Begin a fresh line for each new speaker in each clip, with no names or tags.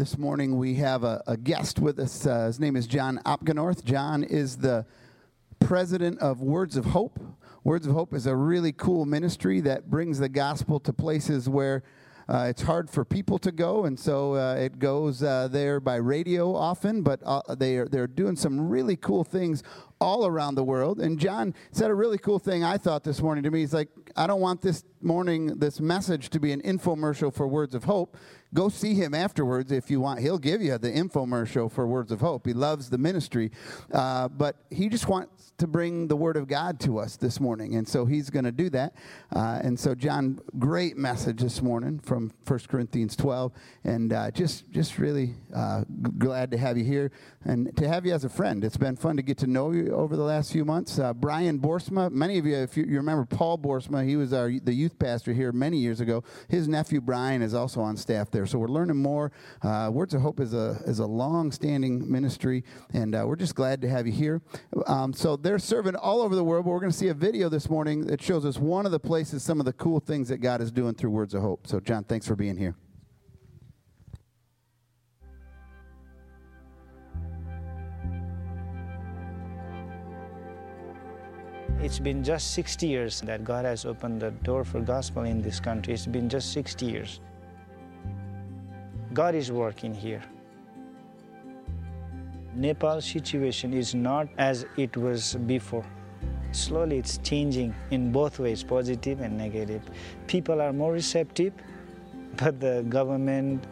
This morning we have a, a guest with us. Uh, his name is Jon Opgenorth. Jon is the president of Words of Hope. Words of Hope is a really cool ministry that brings the gospel to places where uh, it's hard for people to go, and so uh, it goes uh, there by radio often. But uh, they are they're doing some really cool things all around the world. And Jon said a really cool thing I thought this morning to me. He's like, I don't want this morning, this message to be an infomercial for Words of Hope. Go see him afterwards if you want. He'll give you the infomercial for Words of Hope. He loves the ministry, uh, but he just wants to bring the Word of God to us this morning, and so he's going to do that. Uh, and so, Jon, great message this morning from 1 Corinthians 12, and uh, just just really uh, glad to have you here and to have you as a friend. It's been fun to get to know you over the last few months. Uh, Brian Borsma, many of you, if you, you remember Paul Borsma, he was our the youth pastor here many years ago. His nephew Brian is also on staff there, so we're learning more. Uh, Words of Hope is a is a long standing ministry, and uh, we're just glad to have you here. Um, so they're serving all over the world, but we're going to see a video this morning that shows us one of the places, some of the cool things that God is doing through Words of Hope. So, Jon, thanks for being here.
It's been just 60 years that God has opened the door for gospel in this country. It's been just 60 years. God is working here. Nepal situation is not as it was before. Slowly it's changing in both ways, positive and negative. People are more receptive, but the government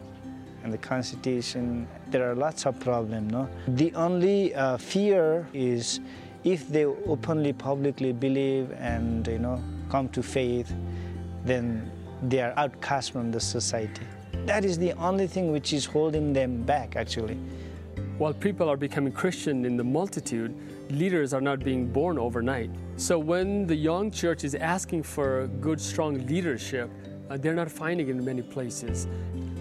and the constitution, there are lots of problems, no? The only uh, fear is if they openly, publicly believe and, you know, come to faith, then they are outcast from the society. That is the only thing which is holding them back, actually.
While people are becoming Christian in the multitude, leaders are not being born overnight. So when the young church is asking for good, strong leadership, uh, they're not finding it in many places.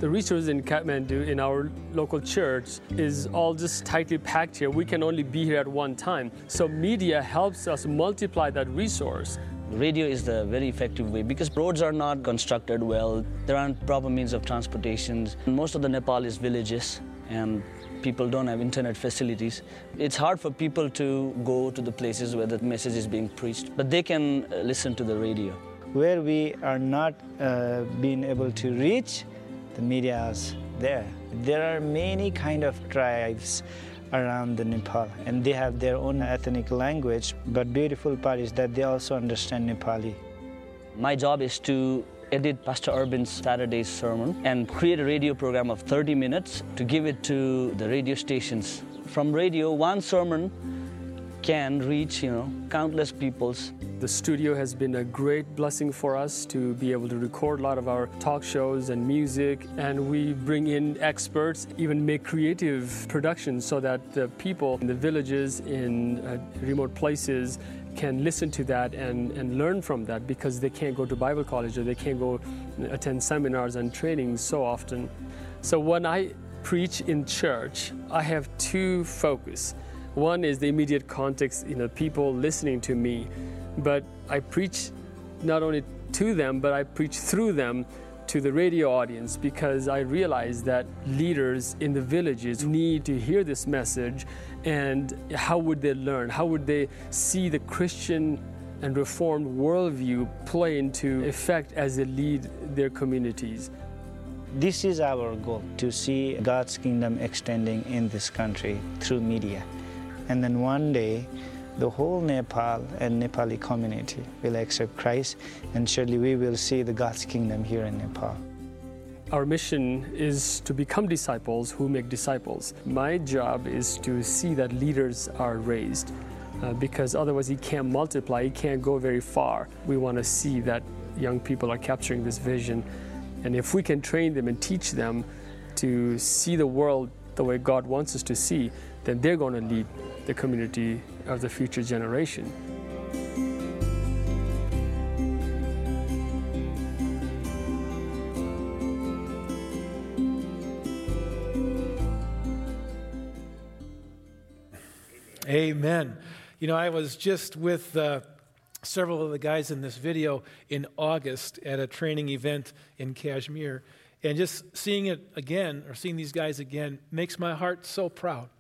The resources in Kathmandu, in our local church, is all just tightly packed here. We can only be here at one time. So media helps us multiply that resource.
Radio is the very effective way because roads are not constructed well. There aren't proper means of transportation. Most of the Nepal is villages and people don't have internet facilities. It's hard for people to go to the places where the message is being preached, but they can uh, listen to the radio.
Where we are not uh, being able to reach, the media there. There are many kind of tribes around the Nepal, and they have their own ethnic language. But beautiful part is that they also understand Nepali.
My job is to edit Pastor Arbin's Saturday sermon and create a radio program of 30 minutes to give it to the radio stations. From radio, one sermon can reach, you know, countless peoples.
The studio has been a great blessing for us to be able to record a lot of our talk shows and music, and we bring in experts, even make creative productions so that the people in the villages, in uh, remote places, can listen to that and, and learn from that because they can't go to Bible college or they can't go attend seminars and trainings so often. So when I preach in church, I have two focus. One is the immediate context, you know, people listening to me, but I preach not only to them, but I preach through them to the radio audience because I realize that leaders in the villages need to hear this message and how would they learn? How would they see the Christian and Reformed worldview play into effect as they lead their communities?
This is our goal to see God's kingdom extending in this country through media. And then one day, the whole Nepal and Nepali community will accept Christ, and surely we will see the God's kingdom here in Nepal.
Our mission is to become disciples who make disciples. My job is to see that leaders are raised uh, because otherwise he can't multiply, he can't go very far. We want to see that young people are capturing this vision. And if we can train them and teach them to see the world the way God wants us to see, then they're going to lead the community of the future generation.
Amen. You know, I was just with uh, several of the guys in this video in August at a training event in Kashmir, And just seeing it again, or seeing these guys again, makes my heart so proud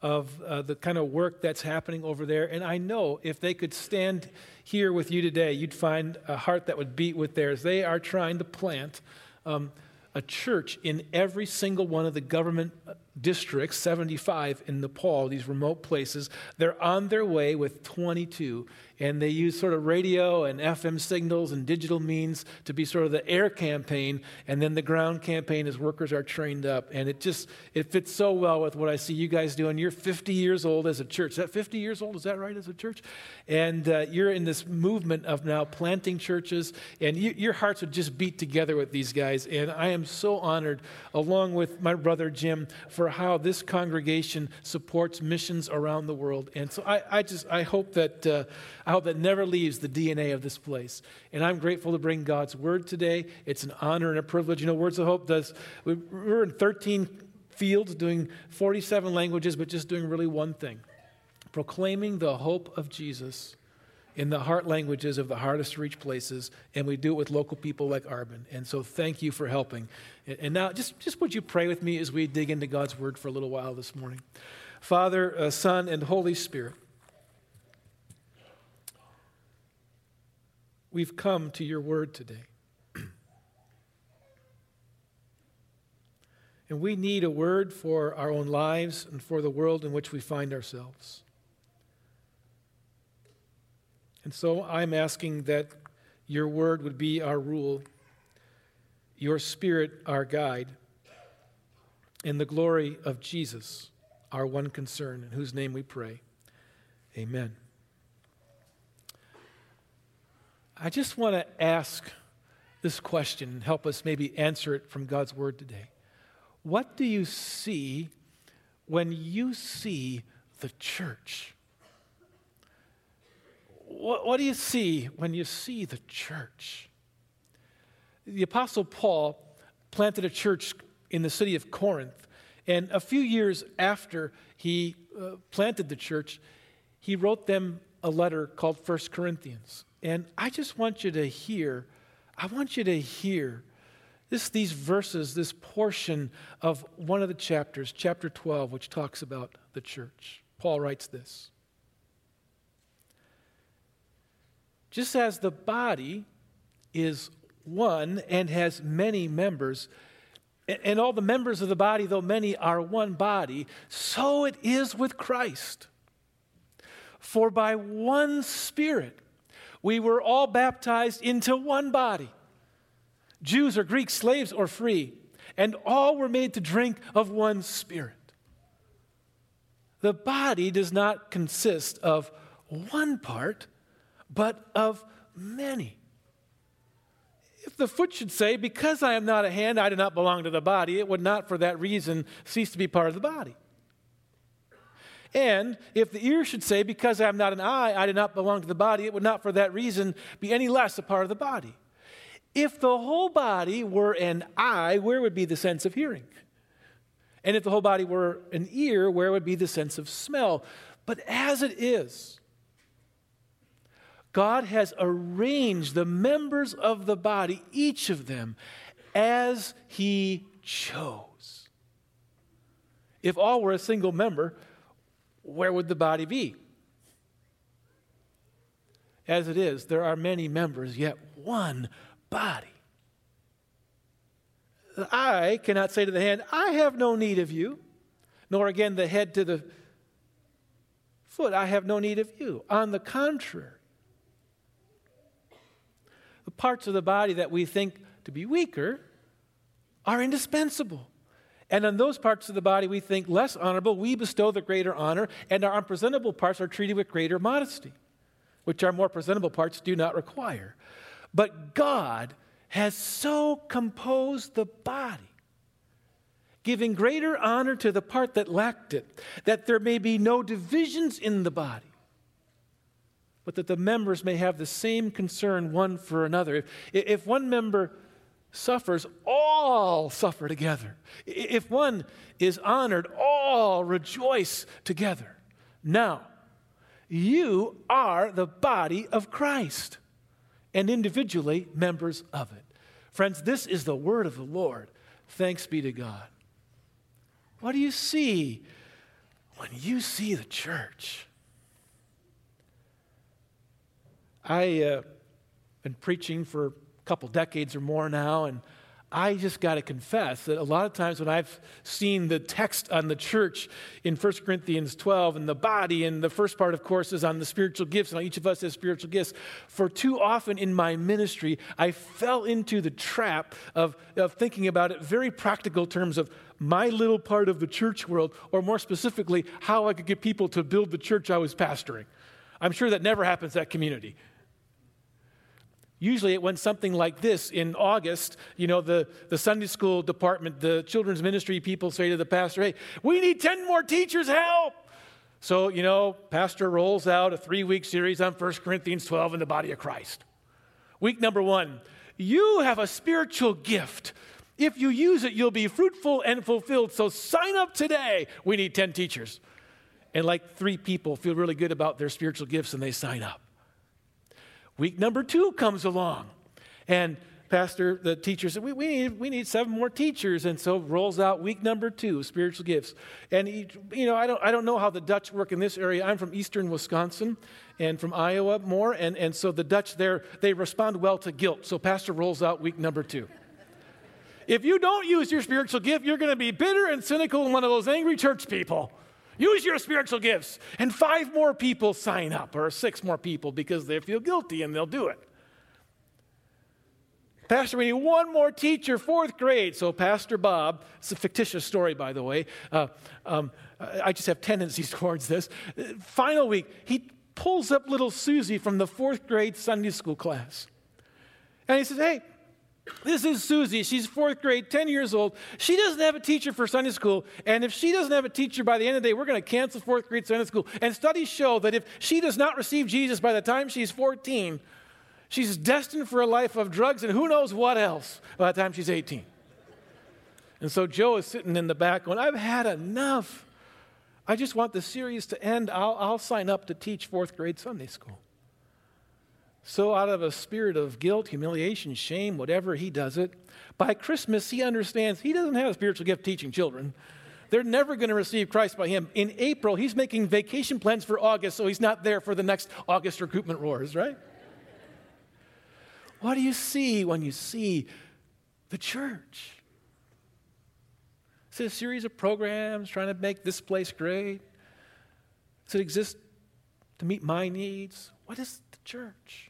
of uh, the kind of work that's happening over there. And I know if they could stand here with you today, you'd find a heart that would beat with theirs. They are trying to plant um, a church in every single one of the government districts, 75 in Nepal, these remote places. They're on their way with 22 and they use sort of radio and FM signals and digital means to be sort of the air campaign, and then the ground campaign as workers are trained up. And it just it fits so well with what I see you guys doing. You're 50 years old as a church. Is that 50 years old? Is that right as a church? And uh, you're in this movement of now planting churches, and you, your hearts would just beat together with these guys. And I am so honored, along with my brother Jim, for how this congregation supports missions around the world. And so I, I just I hope that. Uh, I hope that never leaves the DNA of this place. And I'm grateful to bring God's word today. It's an honor and a privilege. You know, Words of Hope does, we're in 13 fields doing 47 languages, but just doing really one thing proclaiming the hope of Jesus in the heart languages of the hardest to reach places, and we do it with local people like Arbin. And so thank you for helping. And now, just, just would you pray with me as we dig into God's word for a little while this morning? Father, uh, Son, and Holy Spirit. we've come to your word today. and we need a word for our own lives and for the world in which we find ourselves. And so I'm asking that your word would be our rule, your spirit our guide, and the glory of Jesus our one concern, in whose name we pray. Amen. I just want to ask this question and help us maybe answer it from God's word today. What do you see when you see the church? What, what, do you see when you see the church? The Apostle Paul planted a church in the city of Corinth, and a few years after he uh, planted the church, he wrote them a letter called First Corinthians. And I just want you to hear, I want you to hear this, these verses, this portion of one of the chapters, chapter 12, which talks about the church. Paul writes this Just as the body is one and has many members, and all the members of the body, though many, are one body, so it is with Christ. For by one Spirit, we were all baptized into one body Jews or Greeks, slaves or free, and all were made to drink of one Spirit. The body does not consist of one part, but of many. If the foot should say, Because I am not a hand, I do not belong to the body, it would not for that reason cease to be part of the body. And if the ear should say, Because I am not an eye, I do not belong to the body, it would not for that reason be any less a part of the body. If the whole body were an eye, where would be the sense of hearing? And if the whole body were an ear, where would be the sense of smell? But as it is, God has arranged the members of the body, each of them, as He chose. If all were a single member, where would the body be? As it is, there are many members, yet one body. Eye cannot say to the hand, I have no need of you, nor again the head to the foot, I have no need of you. On the contrary, the parts of the body that we think to be weaker are indispensable. And on those parts of the body we think less honorable, we bestow the greater honor, and our unpresentable parts are treated with greater modesty, which our more presentable parts do not require. But God has so composed the body, giving greater honor to the part that lacked it, that there may be no divisions in the body, but that the members may have the same concern one for another. If, if one member suffers, all suffer together. If one is honored, all rejoice together. Now, you are the body of Christ and individually members of it. Friends, this is the word of the Lord. Thanks be to God. What do you see when you see the church? I uh, been preaching for a couple decades or more now, and I just got to confess that a lot of times when I've seen the text on the church in 1 Corinthians 12 and the body, and the first part, of course, is on the spiritual gifts, and each of us has spiritual gifts. For too often in my ministry, I fell into the trap of, of thinking about it very practical terms of my little part of the church world, or more specifically, how I could get people to build the church I was pastoring. I'm sure that never happens at community. Usually it went something like this. In August, you know, the, the Sunday school department, the children's ministry people say to the pastor, hey, we need 10 more teachers, help! So, you know, pastor rolls out a three week series on 1 Corinthians 12 and the body of Christ. Week number one, you have a spiritual gift. If you use it, you'll be fruitful and fulfilled. So sign up today. We need 10 teachers. And like three people feel really good about their spiritual gifts and they sign up. Week number two comes along, and pastor, the teacher said, we, we, need, we need seven more teachers. And so rolls out week number two, spiritual gifts. And, he, you know, I don't, I don't know how the Dutch work in this area. I'm from eastern Wisconsin and from Iowa more. And, and so the Dutch there, they respond well to guilt. So pastor rolls out week number two. If you don't use your spiritual gift, you're going to be bitter and cynical and one of those angry church people. Use your spiritual gifts. And five more people sign up, or six more people, because they feel guilty and they'll do it. Pastor, we need one more teacher, fourth grade. So, Pastor Bob, it's a fictitious story, by the way. Uh, um, I just have tendencies towards this. Final week, he pulls up little Susie from the fourth grade Sunday school class. And he says, Hey, this is Susie. She's fourth grade, 10 years old. She doesn't have a teacher for Sunday school. And if she doesn't have a teacher by the end of the day, we're going to cancel fourth grade Sunday school. And studies show that if she does not receive Jesus by the time she's 14, she's destined for a life of drugs and who knows what else by the time she's 18. And so Joe is sitting in the back going, I've had enough. I just want the series to end. I'll, I'll sign up to teach fourth grade Sunday school. So, out of a spirit of guilt, humiliation, shame, whatever, he does it. By Christmas, he understands he doesn't have a spiritual gift teaching children. They're never going to receive Christ by him. In April, he's making vacation plans for August, so he's not there for the next August recruitment roars, right? What do you see when you see the church? Is it a series of programs trying to make this place great? Does it exist to meet my needs? What is the church?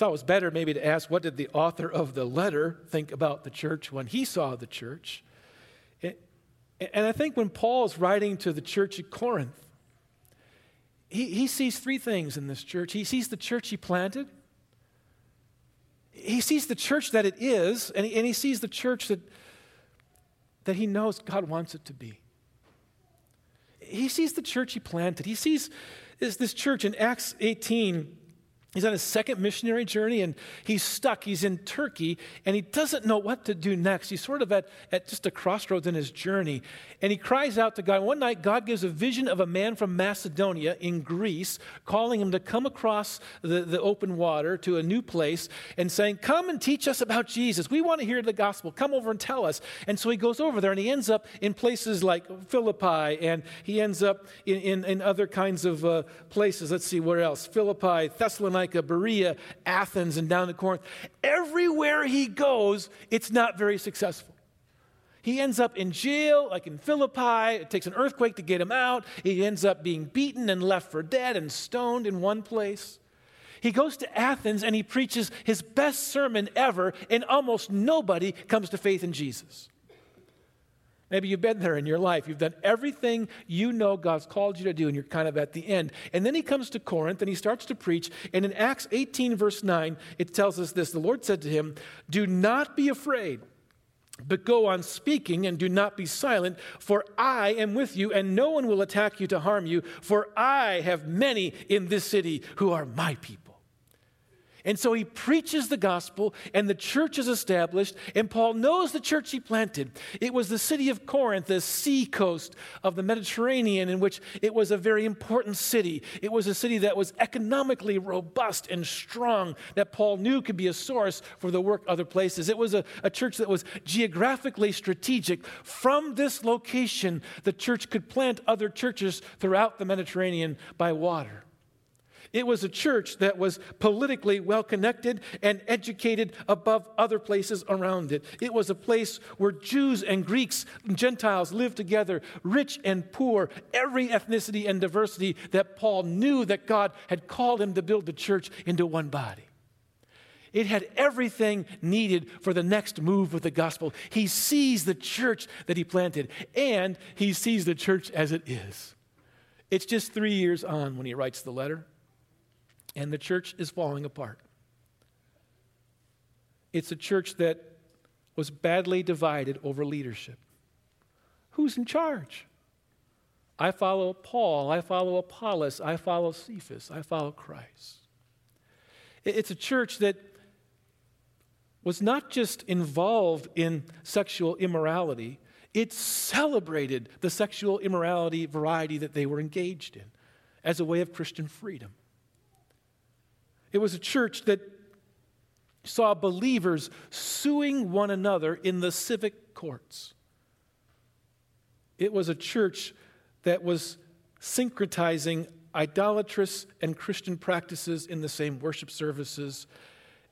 It's was better maybe to ask what did the author of the letter think about the church when he saw the church? And I think when Paul is writing to the church at Corinth, he, he sees three things in this church. He sees the church he planted, he sees the church that it is, and he, and he sees the church that, that he knows God wants it to be. He sees the church he planted. He sees this, this church in Acts 18 He's on his second missionary journey and he's stuck. He's in Turkey and he doesn't know what to do next. He's sort of at, at just a crossroads in his journey. And he cries out to God. One night, God gives a vision of a man from Macedonia in Greece, calling him to come across the, the open water to a new place and saying, Come and teach us about Jesus. We want to hear the gospel. Come over and tell us. And so he goes over there and he ends up in places like Philippi and he ends up in, in, in other kinds of uh, places. Let's see, where else? Philippi, Thessalonica. Thessalonica, Berea, Athens, and down to Corinth. Everywhere he goes, it's not very successful. He ends up in jail, like in Philippi. It takes an earthquake to get him out. He ends up being beaten and left for dead and stoned in one place. He goes to Athens and he preaches his best sermon ever, and almost nobody comes to faith in Jesus. Maybe you've been there in your life. You've done everything you know God's called you to do, and you're kind of at the end. And then he comes to Corinth and he starts to preach. And in Acts 18, verse 9, it tells us this The Lord said to him, Do not be afraid, but go on speaking and do not be silent, for I am with you, and no one will attack you to harm you, for I have many in this city who are my people. And so he preaches the gospel, and the church is established. And Paul knows the church he planted. It was the city of Corinth, the sea coast of the Mediterranean, in which it was a very important city. It was a city that was economically robust and strong, that Paul knew could be a source for the work other places. It was a, a church that was geographically strategic. From this location, the church could plant other churches throughout the Mediterranean by water. It was a church that was politically well connected and educated above other places around it. It was a place where Jews and Greeks and Gentiles lived together, rich and poor, every ethnicity and diversity that Paul knew that God had called him to build the church into one body. It had everything needed for the next move with the gospel. He sees the church that he planted, and he sees the church as it is. It's just three years on when he writes the letter and the church is falling apart. It's a church that was badly divided over leadership. Who's in charge? I follow Paul, I follow Apollos, I follow Cephas, I follow Christ. It's a church that was not just involved in sexual immorality, it celebrated the sexual immorality variety that they were engaged in as a way of Christian freedom. It was a church that saw believers suing one another in the civic courts. It was a church that was syncretizing idolatrous and Christian practices in the same worship services.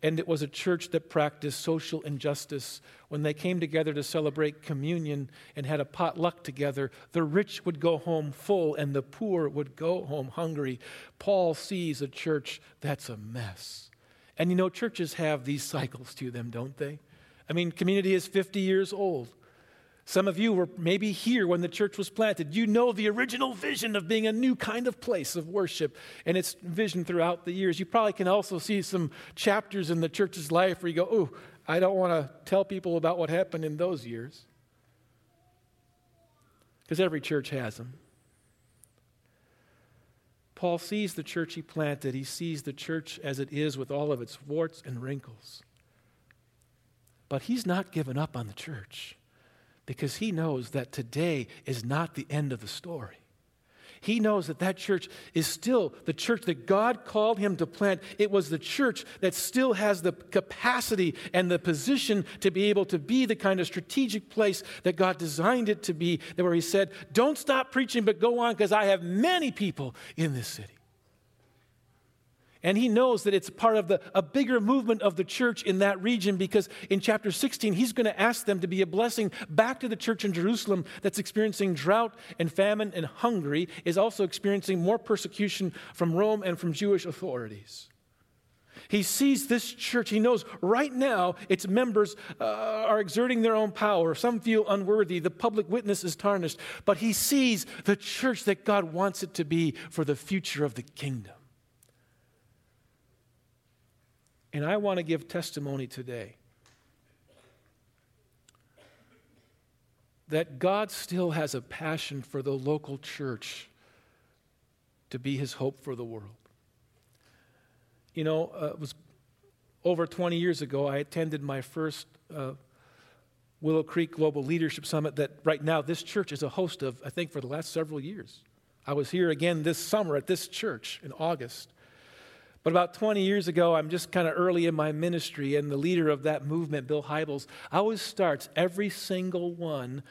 And it was a church that practiced social injustice. When they came together to celebrate communion and had a potluck together, the rich would go home full and the poor would go home hungry. Paul sees a church that's a mess. And you know, churches have these cycles to them, don't they? I mean, community is 50 years old. Some of you were maybe here when the church was planted. You know the original vision of being a new kind of place of worship and its vision throughout the years. You probably can also see some chapters in the church's life where you go, oh, I don't want to tell people about what happened in those years. Because every church has them. Paul sees the church he planted, he sees the church as it is with all of its warts and wrinkles. But he's not given up on the church because he knows that today is not the end of the story. He knows that that church is still the church that God called him to plant. It was the church that still has the capacity and the position to be able to be the kind of strategic place that God designed it to be, where he said, Don't stop preaching, but go on because I have many people in this city. And he knows that it's part of the, a bigger movement of the church in that region because in chapter 16, he's going to ask them to be a blessing back to the church in Jerusalem that's experiencing drought and famine and hungry, is also experiencing more persecution from Rome and from Jewish authorities. He sees this church. He knows right now its members uh, are exerting their own power. Some feel unworthy. The public witness is tarnished. But he sees the church that God wants it to be for the future of the kingdom. And I want to give testimony today that God still has a passion for the local church to be his hope for the world. You know, uh, it was over 20 years ago, I attended my first uh, Willow Creek Global Leadership Summit that right now this church is a host of, I think, for the last several years. I was here again this summer at this church in August. But about 20 years ago, I'm just kind of early in my ministry, and the leader of that movement, Bill Hybels, always starts every single one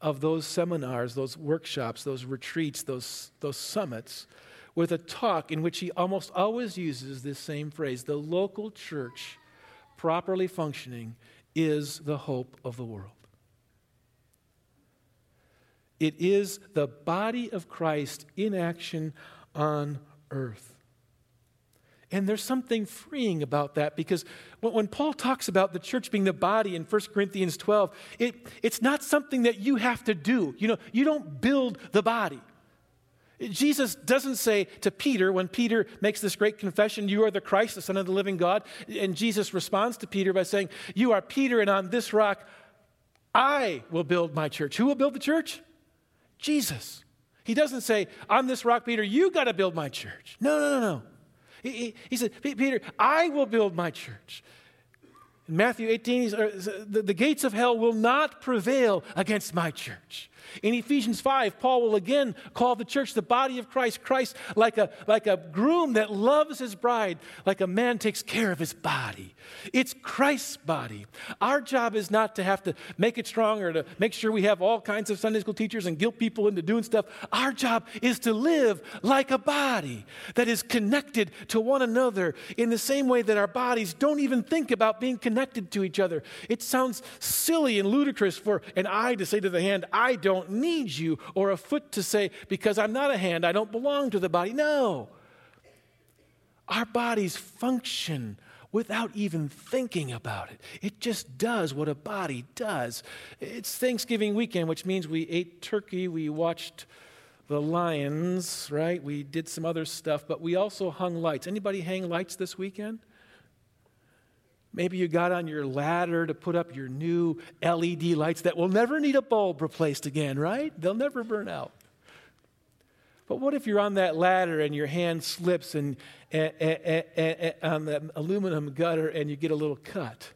of those seminars, those workshops, those retreats, those, those summits with a talk in which he almost always uses this same phrase the local church, properly functioning, is the hope of the world. It is the body of Christ in action on earth. And there's something freeing about that because when Paul talks about the church being the body in 1 Corinthians 12, it, it's not something that you have to do. You know, you don't build the body. Jesus doesn't say to Peter, when Peter makes this great confession, You are the Christ, the Son of the living God. And Jesus responds to Peter by saying, You are Peter, and on this rock I will build my church. Who will build the church? Jesus. He doesn't say, On this rock, Peter, you got to build my church. No, no, no, no. He, he, said, Peter, I will build my church. In Matthew 18, the, the gates of hell will not prevail against my church. In Ephesians 5, Paul will again call the church the body of Christ. Christ, like a, like a groom that loves his bride, like a man takes care of his body. It's Christ's body. Our job is not to have to make it stronger, to make sure we have all kinds of Sunday school teachers and guilt people into doing stuff. Our job is to live like a body that is connected to one another in the same way that our bodies don't even think about being connected to each other. It sounds silly and ludicrous for an eye to say to the hand, I don't don't need you, or a foot to say, because I'm not a hand, I don't belong to the body. No. Our bodies function without even thinking about it. It just does what a body does. It's Thanksgiving weekend, which means we ate turkey, we watched the lions, right? We did some other stuff, but we also hung lights. Anybody hang lights this weekend? Maybe you got on your ladder to put up your new LED lights that will never need a bulb replaced again, right? They'll never burn out. But what if you're on that ladder and your hand slips and, and, and, and, on the aluminum gutter and you get a little cut?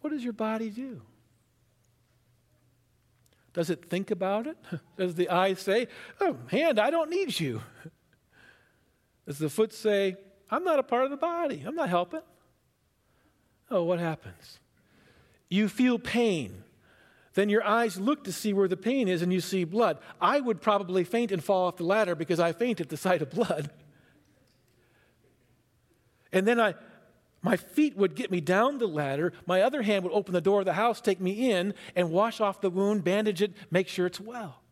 What does your body do? Does it think about it? Does the eye say, Oh, hand, I don't need you? Does the foot say, I'm not a part of the body. I'm not helping. Oh, what happens? You feel pain. Then your eyes look to see where the pain is and you see blood. I would probably faint and fall off the ladder because I faint at the sight of blood. And then I, my feet would get me down the ladder. My other hand would open the door of the house, take me in, and wash off the wound, bandage it, make sure it's well.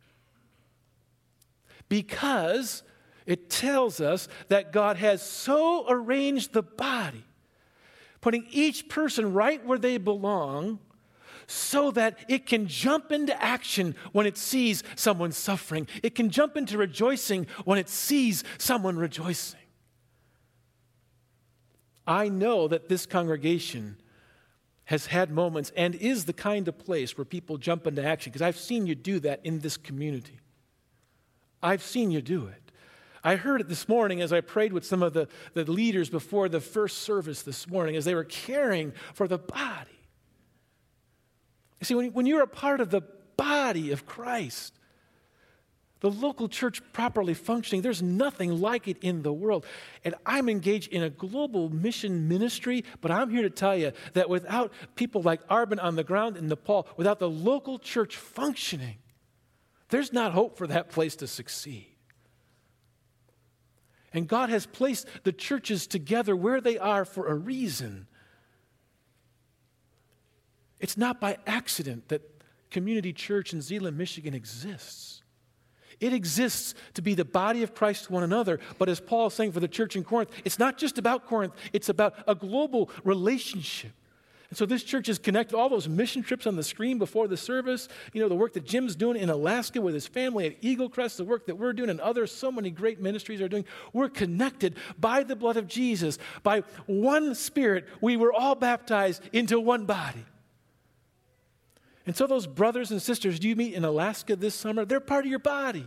Because it tells us that God has so arranged the body, putting each person right where they belong, so that it can jump into action when it sees someone suffering. It can jump into rejoicing when it sees someone rejoicing. I know that this congregation has had moments and is the kind of place where people jump into action because I've seen you do that in this community. I've seen you do it. I heard it this morning as I prayed with some of the, the leaders before the first service this morning as they were caring for the body. You see, when, when you're a part of the body of Christ, the local church properly functioning, there's nothing like it in the world. And I'm engaged in a global mission ministry, but I'm here to tell you that without people like Arbin on the ground in Nepal, without the local church functioning, there's not hope for that place to succeed. And God has placed the churches together where they are for a reason. It's not by accident that Community Church in Zeeland, Michigan exists. It exists to be the body of Christ to one another. But as Paul is saying for the church in Corinth, it's not just about Corinth, it's about a global relationship. And so this church is connected. All those mission trips on the screen before the service, you know, the work that Jim's doing in Alaska with his family at Eagle Crest, the work that we're doing and others, so many great ministries are doing. We're connected by the blood of Jesus. By one spirit, we were all baptized into one body. And so those brothers and sisters do you meet in Alaska this summer, they're part of your body.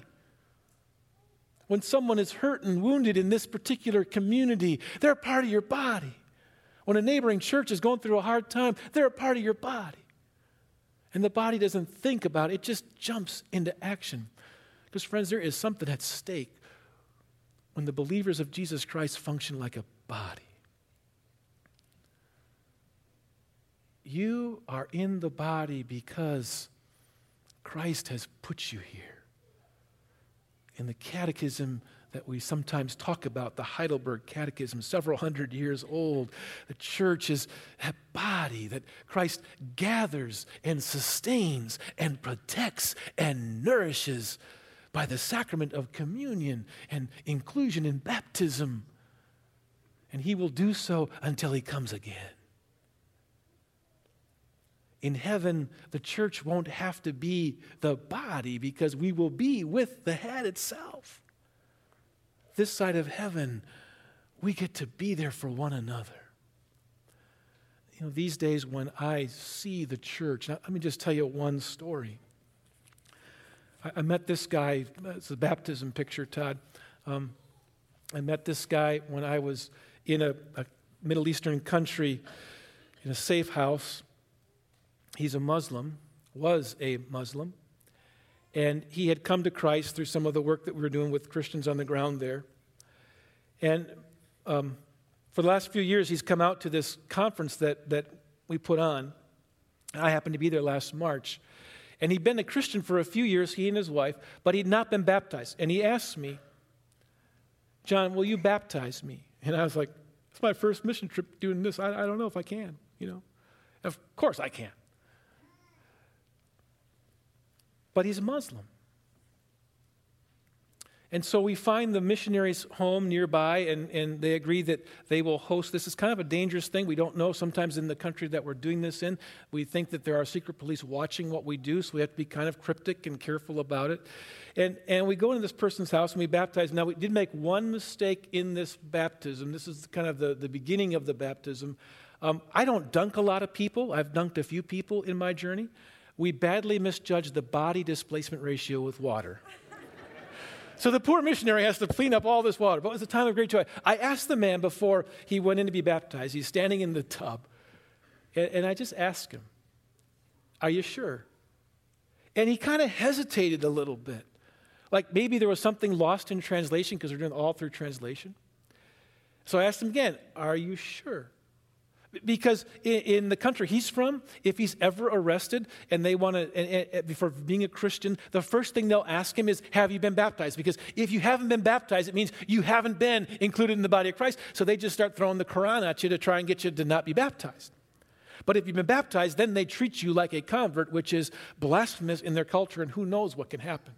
When someone is hurt and wounded in this particular community, they're part of your body. When a neighboring church is going through a hard time, they're a part of your body. And the body doesn't think about it, it just jumps into action. Because, friends, there is something at stake when the believers of Jesus Christ function like a body. You are in the body because Christ has put you here. In the Catechism, that we sometimes talk about, the Heidelberg Catechism, several hundred years old. The church is a body that Christ gathers and sustains and protects and nourishes by the sacrament of communion and inclusion in baptism. And he will do so until he comes again. In heaven, the church won't have to be the body because we will be with the head itself this side of heaven, we get to be there for one another. You know, these days when I see the church, now, let me just tell you one story. I, I met this guy, it's a baptism picture, Todd. Um, I met this guy when I was in a, a Middle Eastern country in a safe house. He's a Muslim, was a Muslim, and he had come to Christ through some of the work that we were doing with Christians on the ground there. And um, for the last few years, he's come out to this conference that, that we put on. I happened to be there last March. And he'd been a Christian for a few years, he and his wife, but he'd not been baptized. And he asked me, Jon, will you baptize me? And I was like, it's my first mission trip doing this. I, I don't know if I can, you know. Of course I can. But he's a Muslim. And so we find the missionaries' home nearby, and, and they agree that they will host. This is kind of a dangerous thing. We don't know sometimes in the country that we're doing this in. We think that there are secret police watching what we do, so we have to be kind of cryptic and careful about it. And, and we go into this person's house and we baptize. Now, we did make one mistake in this baptism. This is kind of the, the beginning of the baptism. Um, I don't dunk a lot of people, I've dunked a few people in my journey. We badly misjudged the body displacement ratio with water. So the poor missionary has to clean up all this water. But it was a time of great joy. I asked the man before he went in to be baptized, he's standing in the tub. And, and I just asked him, Are you sure? And he kind of hesitated a little bit. Like maybe there was something lost in translation because we're doing all through translation. So I asked him again, Are you sure? Because in, the country he's from, if he's ever arrested and they want to, for being a Christian, the first thing they'll ask him is, Have you been baptized? Because if you haven't been baptized, it means you haven't been included in the body of Christ. So they just start throwing the Quran at you to try and get you to not be baptized. But if you've been baptized, then they treat you like a convert, which is blasphemous in their culture, and who knows what can happen.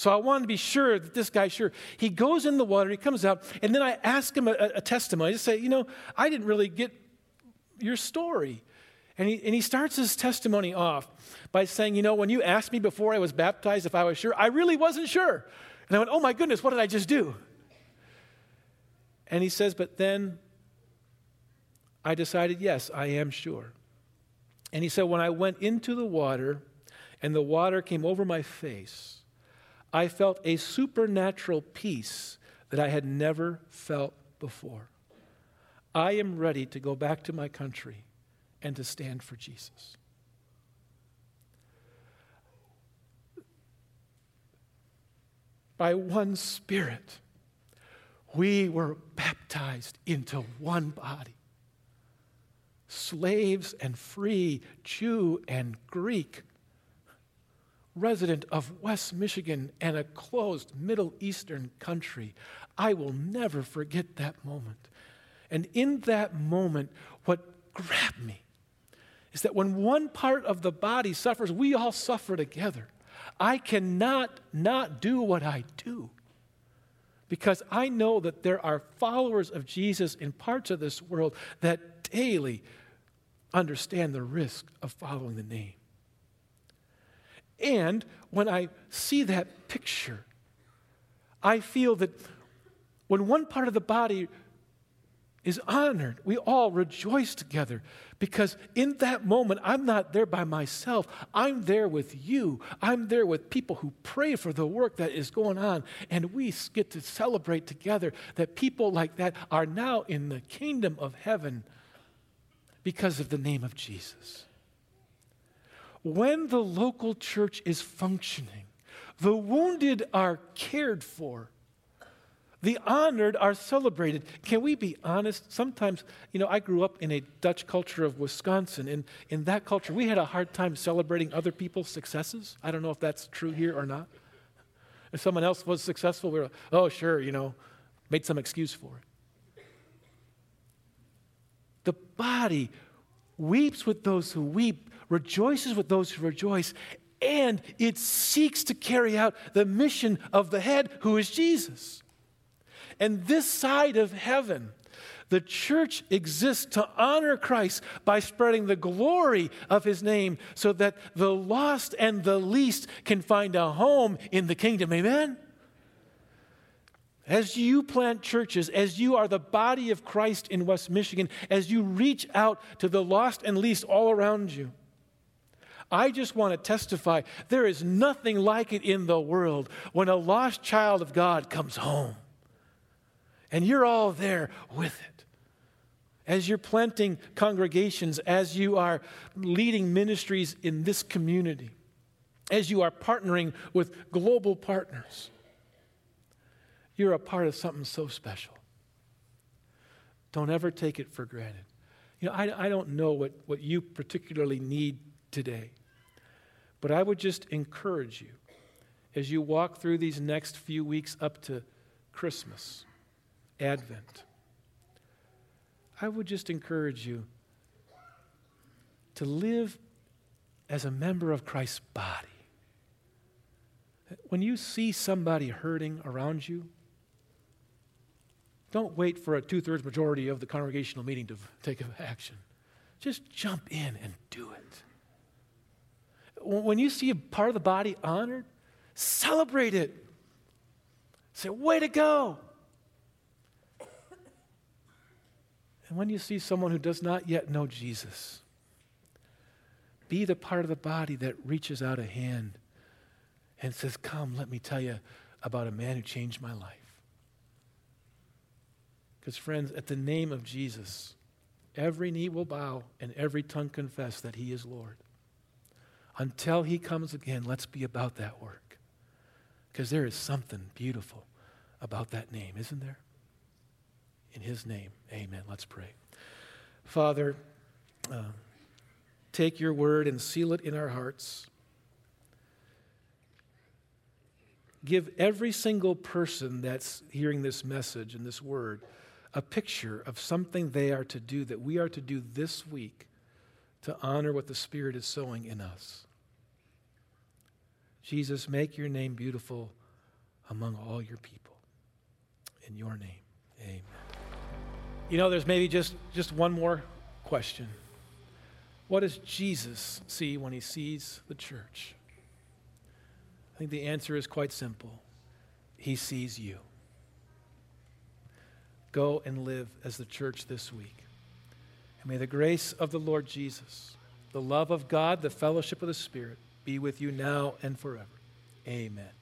So I wanted to be sure that this guy, sure. He goes in the water, he comes out, and then I ask him a, a testimony. I just say, you know, I didn't really get your story. And he, and he starts his testimony off by saying, you know, when you asked me before I was baptized if I was sure, I really wasn't sure. And I went, oh my goodness, what did I just do? And he says, but then I decided, yes, I am sure. And he said, when I went into the water and the water came over my face, I felt a supernatural peace that I had never felt before. I am ready to go back to my country and to stand for Jesus. By one Spirit, we were baptized into one body. Slaves and free, Jew and Greek, resident of West Michigan and a closed Middle Eastern country. I will never forget that moment. And in that moment, what grabbed me is that when one part of the body suffers, we all suffer together. I cannot not do what I do because I know that there are followers of Jesus in parts of this world that daily understand the risk of following the name. And when I see that picture, I feel that when one part of the body is honored, we all rejoice together because in that moment, I'm not there by myself. I'm there with you. I'm there with people who pray for the work that is going on. And we get to celebrate together that people like that are now in the kingdom of heaven because of the name of Jesus when the local church is functioning, the wounded are cared for. The honored are celebrated. Can we be honest? Sometimes, you know, I grew up in a Dutch culture of Wisconsin. and in that culture, we had a hard time celebrating other people's successes. I don't know if that's true here or not. If someone else was successful, we were, oh, sure, you know, made some excuse for it. The body weeps with those who weep rejoices with those who rejoice, and it seeks to carry out the mission of the head, who is Jesus. And this side of heaven, the church exists to honor Christ by spreading the glory of his name so that the lost and the least can find a home in the kingdom. Amen? As you plant churches, as you are the body of Christ in West Michigan, as you reach out to the lost and least all around you, I just want to testify there is nothing like it in the world when a lost child of God comes home. And you're all there with it. As you're planting congregations, as you are leading ministries in this community, as you are partnering with global partners, you're a part of something so special. Don't ever take it for granted. You know, I, I don't know what, what you particularly need today, but I would just encourage you as you walk through these next few weeks up to Christmas, Advent. I would just encourage you to live as a member of Christ's body. When you see somebody hurting around you, don't wait for a two thirds majority of the congregational meeting to take action. Just jump in and do it. When you see a part of the body honored, celebrate it. Say, way to go. And when you see someone who does not yet know Jesus, be the part of the body that reaches out a hand and says, Come, let me tell you about a man who changed my life. Because, friends, at the name of Jesus, every knee will bow and every tongue confess that he is Lord. Until he comes again, let's be about that work. Because there is something beautiful about that name, isn't there? In his name, amen. Let's pray. Father, uh, take your word and seal it in our hearts. Give every single person that's hearing this message and this word a picture of something they are to do that we are to do this week to honor what the Spirit is sowing in us. Jesus, make your name beautiful among all your people. In your name, amen. You know, there's maybe just, just one more question. What does Jesus see when he sees the church? I think the answer is quite simple. He sees you. Go and live as the church this week. And may the grace of the Lord Jesus, the love of God, the fellowship of the Spirit be with you now and forever. Amen.